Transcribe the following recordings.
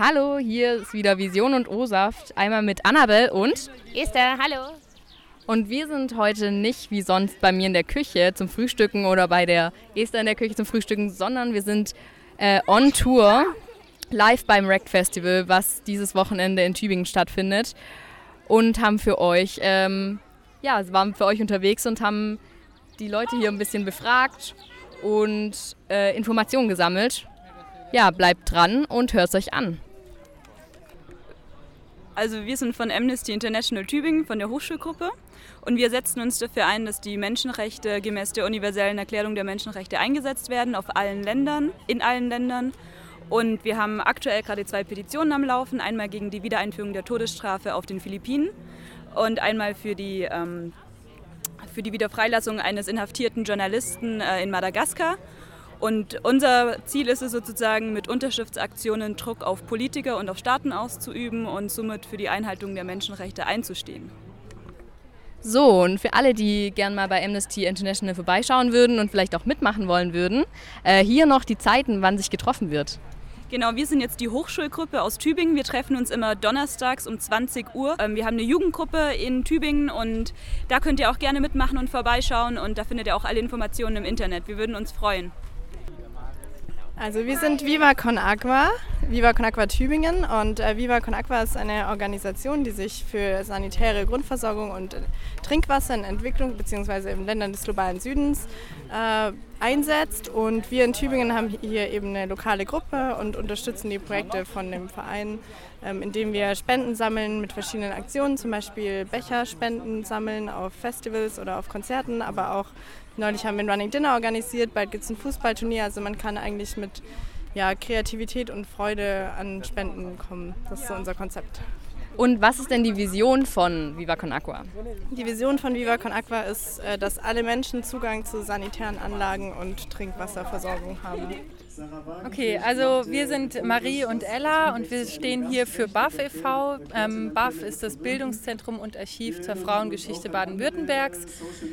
Hallo, hier ist wieder Vision und O-Saft. Einmal mit Annabel und Esther, hallo. Und wir sind heute nicht wie sonst bei mir in der Küche zum Frühstücken oder bei der Esther in der Küche zum Frühstücken, sondern wir sind äh, on Tour live beim Rect Festival, was dieses Wochenende in Tübingen stattfindet. Und haben für euch, ähm, ja, waren für euch unterwegs und haben die Leute hier ein bisschen befragt und äh, Informationen gesammelt. Ja, bleibt dran und hört es euch an. Also wir sind von Amnesty International Tübingen, von der Hochschulgruppe. Und wir setzen uns dafür ein, dass die Menschenrechte gemäß der universellen Erklärung der Menschenrechte eingesetzt werden auf allen Ländern, in allen Ländern. Und wir haben aktuell gerade zwei Petitionen am Laufen. Einmal gegen die Wiedereinführung der Todesstrafe auf den Philippinen und einmal für die, ähm, für die Wiederfreilassung eines inhaftierten Journalisten äh, in Madagaskar. Und unser Ziel ist es sozusagen, mit Unterschriftsaktionen Druck auf Politiker und auf Staaten auszuüben und somit für die Einhaltung der Menschenrechte einzustehen. So, und für alle, die gern mal bei Amnesty International vorbeischauen würden und vielleicht auch mitmachen wollen würden, äh, hier noch die Zeiten, wann sich getroffen wird. Genau, wir sind jetzt die Hochschulgruppe aus Tübingen. Wir treffen uns immer donnerstags um 20 Uhr. Ähm, wir haben eine Jugendgruppe in Tübingen und da könnt ihr auch gerne mitmachen und vorbeischauen und da findet ihr auch alle Informationen im Internet. Wir würden uns freuen. Also wir sind Viva Con Agua, Viva Con Agua Tübingen und äh, Viva Con Agua ist eine Organisation, die sich für sanitäre Grundversorgung und Trinkwasser in Entwicklung bzw. in Ländern des globalen Südens äh, einsetzt und wir in Tübingen haben hier eben eine lokale Gruppe und unterstützen die Projekte von dem Verein, ähm, indem wir Spenden sammeln mit verschiedenen Aktionen, zum Beispiel Becherspenden sammeln auf Festivals oder auf Konzerten, aber auch Neulich haben wir ein Running Dinner organisiert, bald gibt es ein Fußballturnier. Also man kann eigentlich mit ja, Kreativität und Freude an Spenden kommen. Das ist so unser Konzept. Und was ist denn die Vision von Viva Con Aqua? Die Vision von Viva Con Aqua ist, äh, dass alle Menschen Zugang zu sanitären Anlagen und Trinkwasserversorgung haben. Okay, also wir sind Marie und Ella und wir stehen hier für BAF e.V. Ähm, BAF ist das Bildungszentrum und Archiv zur Frauengeschichte Baden-Württembergs.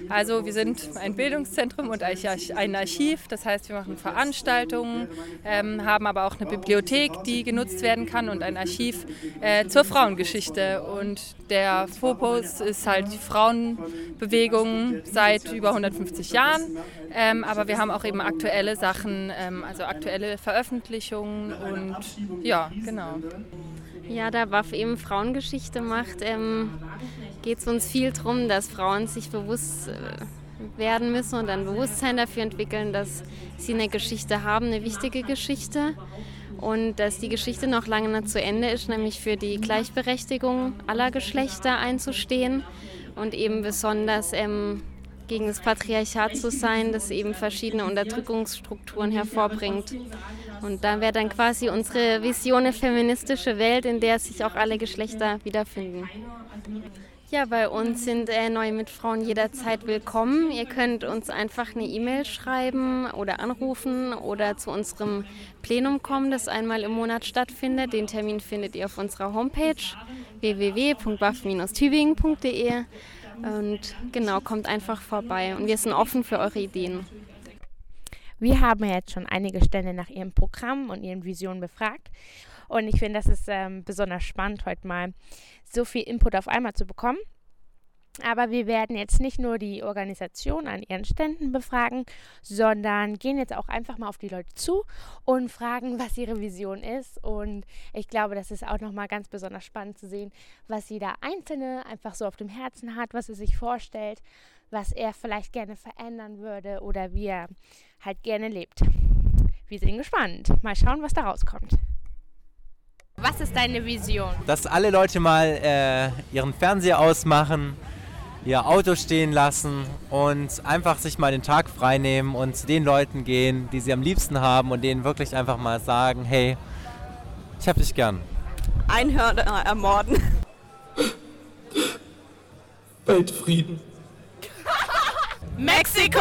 Also wir sind ein Bildungszentrum und ein Archiv, das heißt wir machen Veranstaltungen, ähm, haben aber auch eine Bibliothek, die genutzt werden kann und ein Archiv äh, zur Frauengeschichte. Und der Fokus ist halt die Frauenbewegung seit über 150 Jahren, ähm, aber wir haben auch eben aktuelle Sachen, ähm, also aktuelle Veröffentlichungen und ja, genau. Ja, da WAF eben Frauengeschichte macht, ähm, geht es uns viel darum, dass Frauen sich bewusst äh, werden müssen und ein Bewusstsein dafür entwickeln, dass sie eine Geschichte haben, eine wichtige Geschichte und dass die Geschichte noch lange nicht zu Ende ist, nämlich für die Gleichberechtigung aller Geschlechter einzustehen und eben besonders ähm, gegen das Patriarchat zu sein, das eben verschiedene Unterdrückungsstrukturen hervorbringt. Und da wäre dann quasi unsere Vision eine feministische Welt, in der sich auch alle Geschlechter wiederfinden. Ja, bei uns sind äh, neue Mitfrauen jederzeit willkommen. Ihr könnt uns einfach eine E-Mail schreiben oder anrufen oder zu unserem Plenum kommen, das einmal im Monat stattfindet. Den Termin findet ihr auf unserer Homepage www.waff-tübingen.de. Und genau, kommt einfach vorbei und wir sind offen für eure Ideen. Wir haben jetzt schon einige Stände nach ihrem Programm und ihren Visionen befragt. Und ich finde, das ist ähm, besonders spannend, heute mal so viel Input auf einmal zu bekommen. Aber wir werden jetzt nicht nur die Organisation an ihren Ständen befragen, sondern gehen jetzt auch einfach mal auf die Leute zu und fragen, was ihre Vision ist. Und ich glaube, das ist auch nochmal ganz besonders spannend zu sehen, was jeder Einzelne einfach so auf dem Herzen hat, was er sich vorstellt, was er vielleicht gerne verändern würde oder wie er halt gerne lebt. Wir sind gespannt. Mal schauen, was da rauskommt. Was ist deine Vision? Dass alle Leute mal äh, ihren Fernseher ausmachen ihr Auto stehen lassen und einfach sich mal den Tag frei nehmen und zu den Leuten gehen, die sie am liebsten haben und denen wirklich einfach mal sagen, hey, ich hab dich gern. Einhörner ermorden. Weltfrieden. Mexiko!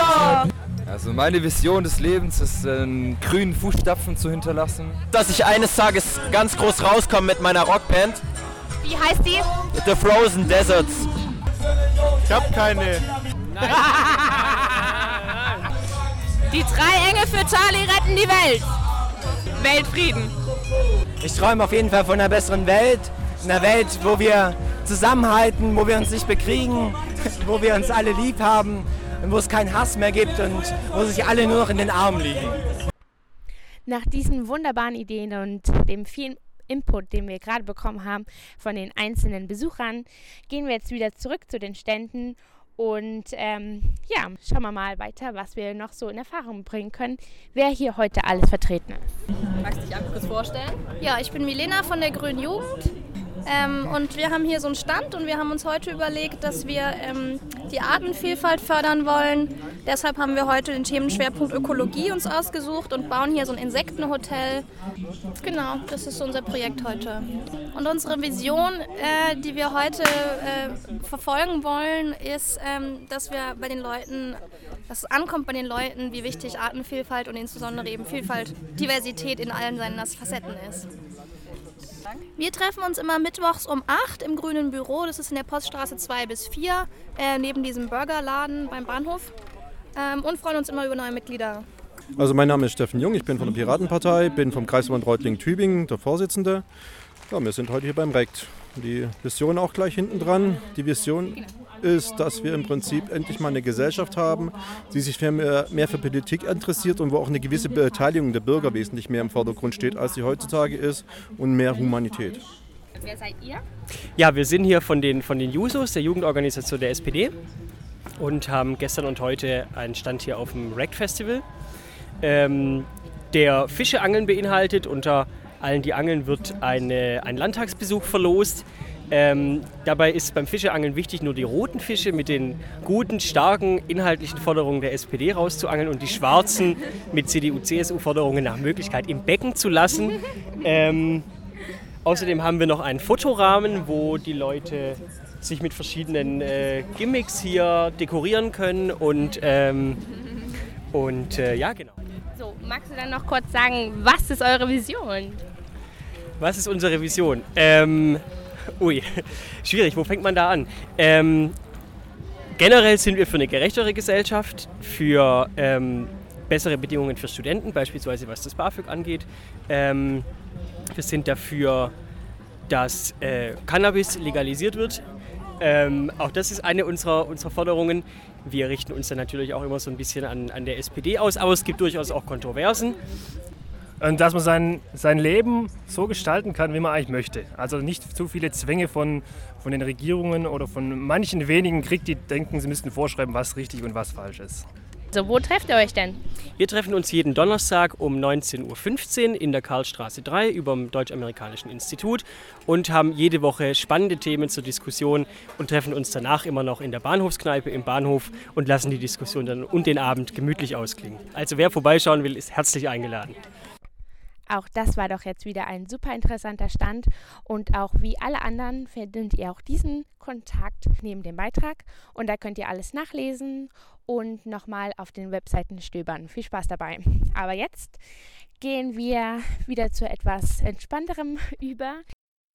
Also meine Vision des Lebens ist, einen grünen Fußstapfen zu hinterlassen. Dass ich eines Tages ganz groß rauskomme mit meiner Rockband. Wie heißt die? The Frozen Deserts. Ich hab keine. Die drei Engel für Charlie retten die Welt. Weltfrieden. Ich träume auf jeden Fall von einer besseren Welt. Einer Welt, wo wir zusammenhalten, wo wir uns nicht bekriegen, wo wir uns alle lieb haben wo es keinen Hass mehr gibt und wo sich alle nur noch in den Armen liegen. Nach diesen wunderbaren Ideen und dem vielen Input, den wir gerade bekommen haben von den einzelnen Besuchern, gehen wir jetzt wieder zurück zu den Ständen und ähm, ja, schauen wir mal weiter, was wir noch so in Erfahrung bringen können, wer hier heute alles vertreten ist. Magst du dich einfach kurz vorstellen? Ja, ich bin Milena von der Grünen Jugend. Ähm, und wir haben hier so einen Stand und wir haben uns heute überlegt, dass wir ähm, die Artenvielfalt fördern wollen. Deshalb haben wir heute den Themenschwerpunkt Ökologie uns ausgesucht und bauen hier so ein Insektenhotel. Genau, das ist unser Projekt heute. Und unsere Vision, äh, die wir heute äh, verfolgen wollen, ist, ähm, dass wir bei den Leuten, dass es ankommt bei den Leuten, wie wichtig Artenvielfalt und insbesondere eben Vielfalt, Diversität in allen seinen Facetten ist. Wir treffen uns immer mittwochs um 8 im grünen Büro. Das ist in der Poststraße 2 bis 4, äh, neben diesem Burgerladen beim Bahnhof. Ähm, und freuen uns immer über neue Mitglieder. Also mein Name ist Steffen Jung, ich bin von der Piratenpartei, bin vom Kreisverband Reutlingen-Tübingen, der Vorsitzende. Ja, wir sind heute hier beim RECT. Die Vision auch gleich hinten dran. Die Vision ist, dass wir im Prinzip endlich mal eine Gesellschaft haben, die sich mehr, mehr für Politik interessiert und wo auch eine gewisse Beteiligung der Bürger wesentlich mehr im Vordergrund steht, als sie heutzutage ist und mehr Humanität. Wer seid ihr? Ja, wir sind hier von den, von den Jusos, der Jugendorganisation der SPD und haben gestern und heute einen Stand hier auf dem RECT Festival, ähm, der Fischeangeln beinhaltet. Unter allen, die angeln, wird eine, ein Landtagsbesuch verlost. Ähm, dabei ist beim Fischeangeln wichtig, nur die roten Fische mit den guten, starken inhaltlichen Forderungen der SPD rauszuangeln und die schwarzen mit CDU-CSU-Forderungen nach Möglichkeit im Becken zu lassen. Ähm, außerdem haben wir noch einen Fotorahmen, wo die Leute sich mit verschiedenen äh, Gimmicks hier dekorieren können und, ähm, und äh, ja, genau. So, magst du dann noch kurz sagen, was ist eure Vision? Was ist unsere Vision? Ähm, ui, schwierig, wo fängt man da an? Ähm, generell sind wir für eine gerechtere Gesellschaft, für ähm, bessere Bedingungen für Studenten, beispielsweise was das BAföG angeht. Ähm, wir sind dafür, dass äh, Cannabis legalisiert wird. Ähm, auch das ist eine unserer, unserer Forderungen. Wir richten uns dann natürlich auch immer so ein bisschen an, an der SPD aus, aber es gibt durchaus auch Kontroversen. Und dass man sein, sein Leben so gestalten kann, wie man eigentlich möchte. Also nicht zu viele Zwänge von, von den Regierungen oder von manchen wenigen kriegt, die denken, sie müssten vorschreiben, was richtig und was falsch ist. So, wo trefft ihr euch denn? Wir treffen uns jeden Donnerstag um 19.15 Uhr in der Karlstraße 3 über dem Deutsch-Amerikanischen Institut und haben jede Woche spannende Themen zur Diskussion und treffen uns danach immer noch in der Bahnhofskneipe im Bahnhof und lassen die Diskussion dann und den Abend gemütlich ausklingen. Also wer vorbeischauen will, ist herzlich eingeladen. Auch das war doch jetzt wieder ein super interessanter Stand und auch wie alle anderen findet ihr auch diesen Kontakt neben dem Beitrag und da könnt ihr alles nachlesen und nochmal auf den Webseiten stöbern. Viel Spaß dabei. Aber jetzt gehen wir wieder zu etwas entspannterem über.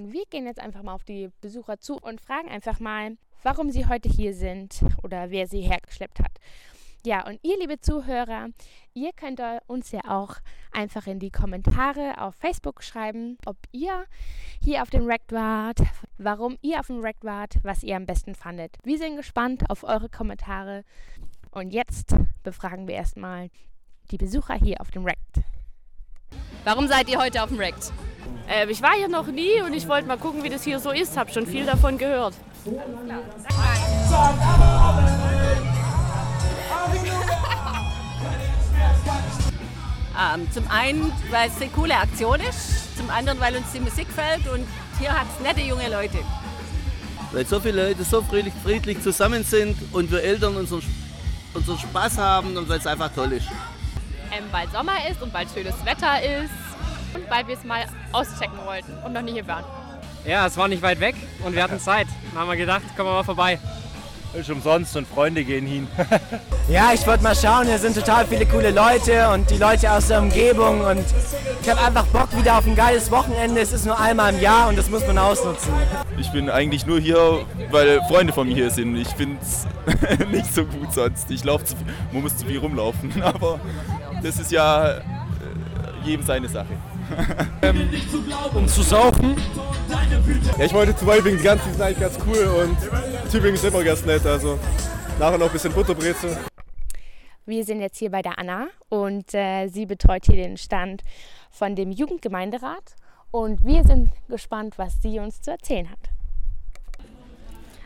Wir gehen jetzt einfach mal auf die Besucher zu und fragen einfach mal, warum sie heute hier sind oder wer sie hergeschleppt hat. Ja, und ihr, liebe Zuhörer, ihr könnt uns ja auch einfach in die Kommentare auf Facebook schreiben, ob ihr hier auf dem Rect wart, warum ihr auf dem Rect wart, was ihr am besten fandet. Wir sind gespannt auf eure Kommentare. Und jetzt befragen wir erstmal die Besucher hier auf dem Rect. Warum seid ihr heute auf dem Rect? Äh, ich war hier noch nie und ich wollte mal gucken, wie das hier so ist. Hab schon viel davon gehört. Ähm, zum einen, weil es eine coole Aktion ist, zum anderen, weil uns die Musik gefällt und hier hat es nette junge Leute. Weil so viele Leute so friedlich, friedlich zusammen sind und wir Eltern unseren, unseren Spaß haben und weil es einfach toll ist. Ähm, weil Sommer ist und weil schönes Wetter ist und weil wir es mal auschecken wollten und noch nie hier waren. Ja, es war nicht weit weg und wir hatten Zeit. Dann haben wir gedacht, kommen wir mal vorbei. Ist umsonst und Freunde gehen hin. ja, ich wollte mal schauen, hier sind total viele coole Leute und die Leute aus der Umgebung und ich habe einfach Bock wieder auf ein geiles Wochenende. Es ist nur einmal im Jahr und das muss man ausnutzen. Ich bin eigentlich nur hier, weil Freunde von mir hier sind. Ich finde es nicht so gut sonst. Ich laufe zu man muss zu viel rumlaufen, aber das ist ja äh, jedem seine Sache. Ähm, um zu saufen. Ja, ich wollte zu die ganzen sind eigentlich ganz cool und Tübingen ist immer ganz nett, also nachher noch ein bisschen Butterbrezel. Wir sind jetzt hier bei der Anna und äh, sie betreut hier den Stand von dem Jugendgemeinderat und wir sind gespannt, was sie uns zu erzählen hat.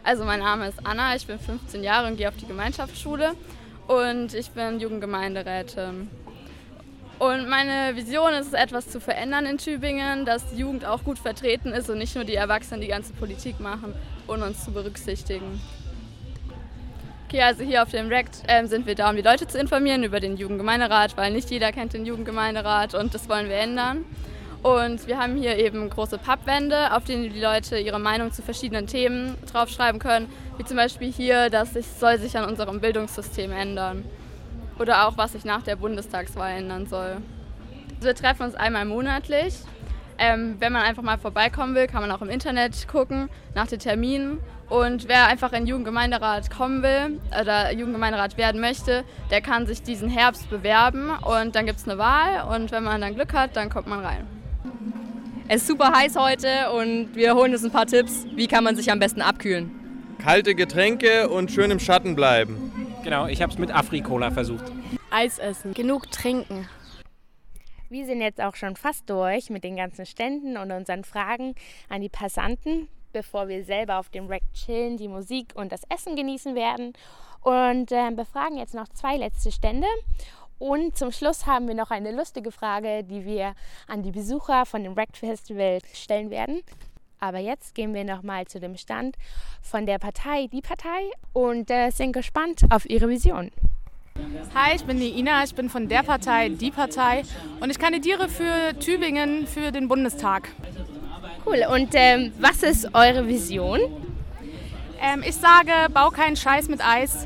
Also mein Name ist Anna, ich bin 15 Jahre und gehe auf die Gemeinschaftsschule und ich bin Jugendgemeinderätin. Und meine Vision ist es, etwas zu verändern in Tübingen, dass die Jugend auch gut vertreten ist und nicht nur die Erwachsenen die ganze Politik machen, ohne uns zu berücksichtigen. Okay, also hier auf dem Rect äh, sind wir da, um die Leute zu informieren über den Jugendgemeinderat, weil nicht jeder kennt den Jugendgemeinderat und das wollen wir ändern. Und wir haben hier eben große Pappwände, auf denen die Leute ihre Meinung zu verschiedenen Themen draufschreiben können, wie zum Beispiel hier, dass sich soll sich an unserem Bildungssystem ändern oder auch was sich nach der Bundestagswahl ändern soll. Also wir treffen uns einmal monatlich. Ähm, wenn man einfach mal vorbeikommen will, kann man auch im Internet gucken nach den Terminen. Und wer einfach in den Jugendgemeinderat kommen will oder Jugendgemeinderat werden möchte, der kann sich diesen Herbst bewerben und dann gibt es eine Wahl und wenn man dann Glück hat, dann kommt man rein. Es ist super heiß heute und wir holen uns ein paar Tipps, wie kann man sich am besten abkühlen. Kalte Getränke und schön im Schatten bleiben. Genau, ich habe es mit Afri-Cola versucht. Eis essen, genug trinken. Wir sind jetzt auch schon fast durch mit den ganzen Ständen und unseren Fragen an die Passanten, bevor wir selber auf dem Rack chillen, die Musik und das Essen genießen werden. Und äh, befragen jetzt noch zwei letzte Stände. Und zum Schluss haben wir noch eine lustige Frage, die wir an die Besucher von dem Rack Festival stellen werden. Aber jetzt gehen wir nochmal zu dem Stand von der Partei Die Partei und äh, sind gespannt auf ihre Vision. Hi, ich bin die Ina, ich bin von der Partei Die Partei und ich kandidiere für Tübingen für den Bundestag. Cool, und ähm, was ist eure Vision? Ähm, ich sage, bau keinen Scheiß mit Eis.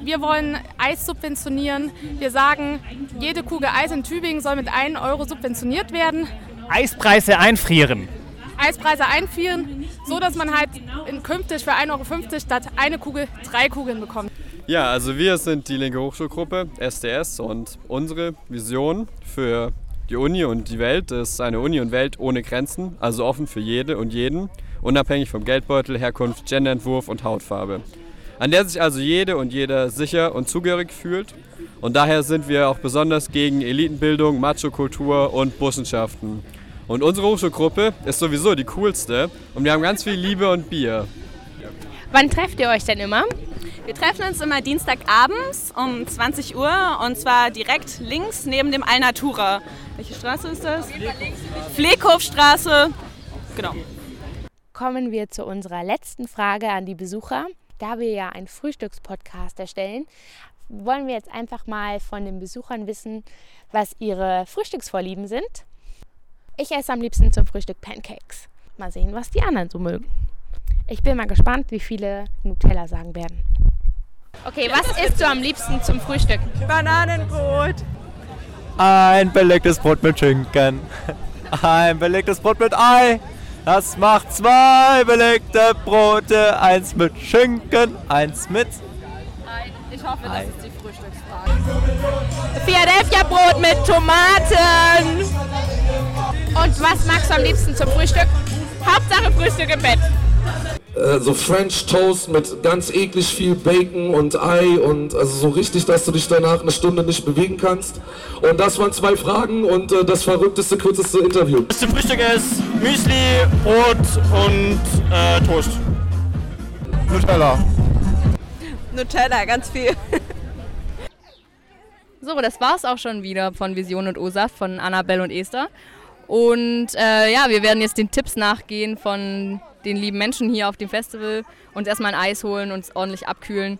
Wir wollen Eis subventionieren. Wir sagen, jede Kugel Eis in Tübingen soll mit 1 Euro subventioniert werden. Eispreise einfrieren. Eispreise einfrieren, so dass man halt künftig für 1,50 Euro statt eine Kugel drei Kugeln bekommt. Ja, also wir sind die linke Hochschulgruppe SDS und unsere Vision für die Uni und die Welt ist eine Uni und Welt ohne Grenzen, also offen für jede und jeden, unabhängig vom Geldbeutel, Herkunft, Genderentwurf und Hautfarbe. An der sich also jede und jeder sicher und zugehörig fühlt. Und daher sind wir auch besonders gegen Elitenbildung, Machokultur und Burschenschaften. Und unsere Hochschulgruppe ist sowieso die coolste und wir haben ganz viel Liebe und Bier. Wann trefft ihr euch denn immer? Wir treffen uns immer Dienstagabends um 20 Uhr und zwar direkt links neben dem Alnatura. Welche Straße ist das? Fleghofstraße. Genau. Kommen wir zu unserer letzten Frage an die Besucher. Da wir ja einen Frühstückspodcast erstellen, wollen wir jetzt einfach mal von den Besuchern wissen, was ihre Frühstücksvorlieben sind. Ich esse am liebsten zum Frühstück Pancakes. Mal sehen, was die anderen so mögen. Ich bin mal gespannt, wie viele Nutella sagen werden. Okay, was isst du am liebsten zum Frühstück? Bananenbrot. Ein belegtes Brot mit Schinken. Ein belegtes Brot mit Ei. Das macht zwei belegte Brote. Eins mit Schinken, eins mit Ich hoffe, Ei. das ist die Frühstücksfrage. Philadelphia Brot mit Tomaten. Und was magst du am liebsten zum Frühstück? Hauptsache Frühstück im Bett. Äh, so French Toast mit ganz eklig viel Bacon und Ei und also so richtig, dass du dich danach eine Stunde nicht bewegen kannst. Und das waren zwei Fragen und äh, das verrückteste, kürzeste Interview. Das Frühstück ist Müsli, Brot und äh, Toast. Nutella. Nutella, ganz viel. So, das war's auch schon wieder von Vision und OSAF von Annabelle und Esther. Und äh, ja, wir werden jetzt den Tipps nachgehen von den lieben Menschen hier auf dem Festival, uns erstmal ein Eis holen, uns ordentlich abkühlen.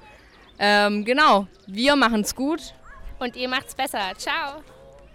Ähm, genau, wir machen's gut. Und ihr macht's besser. Ciao.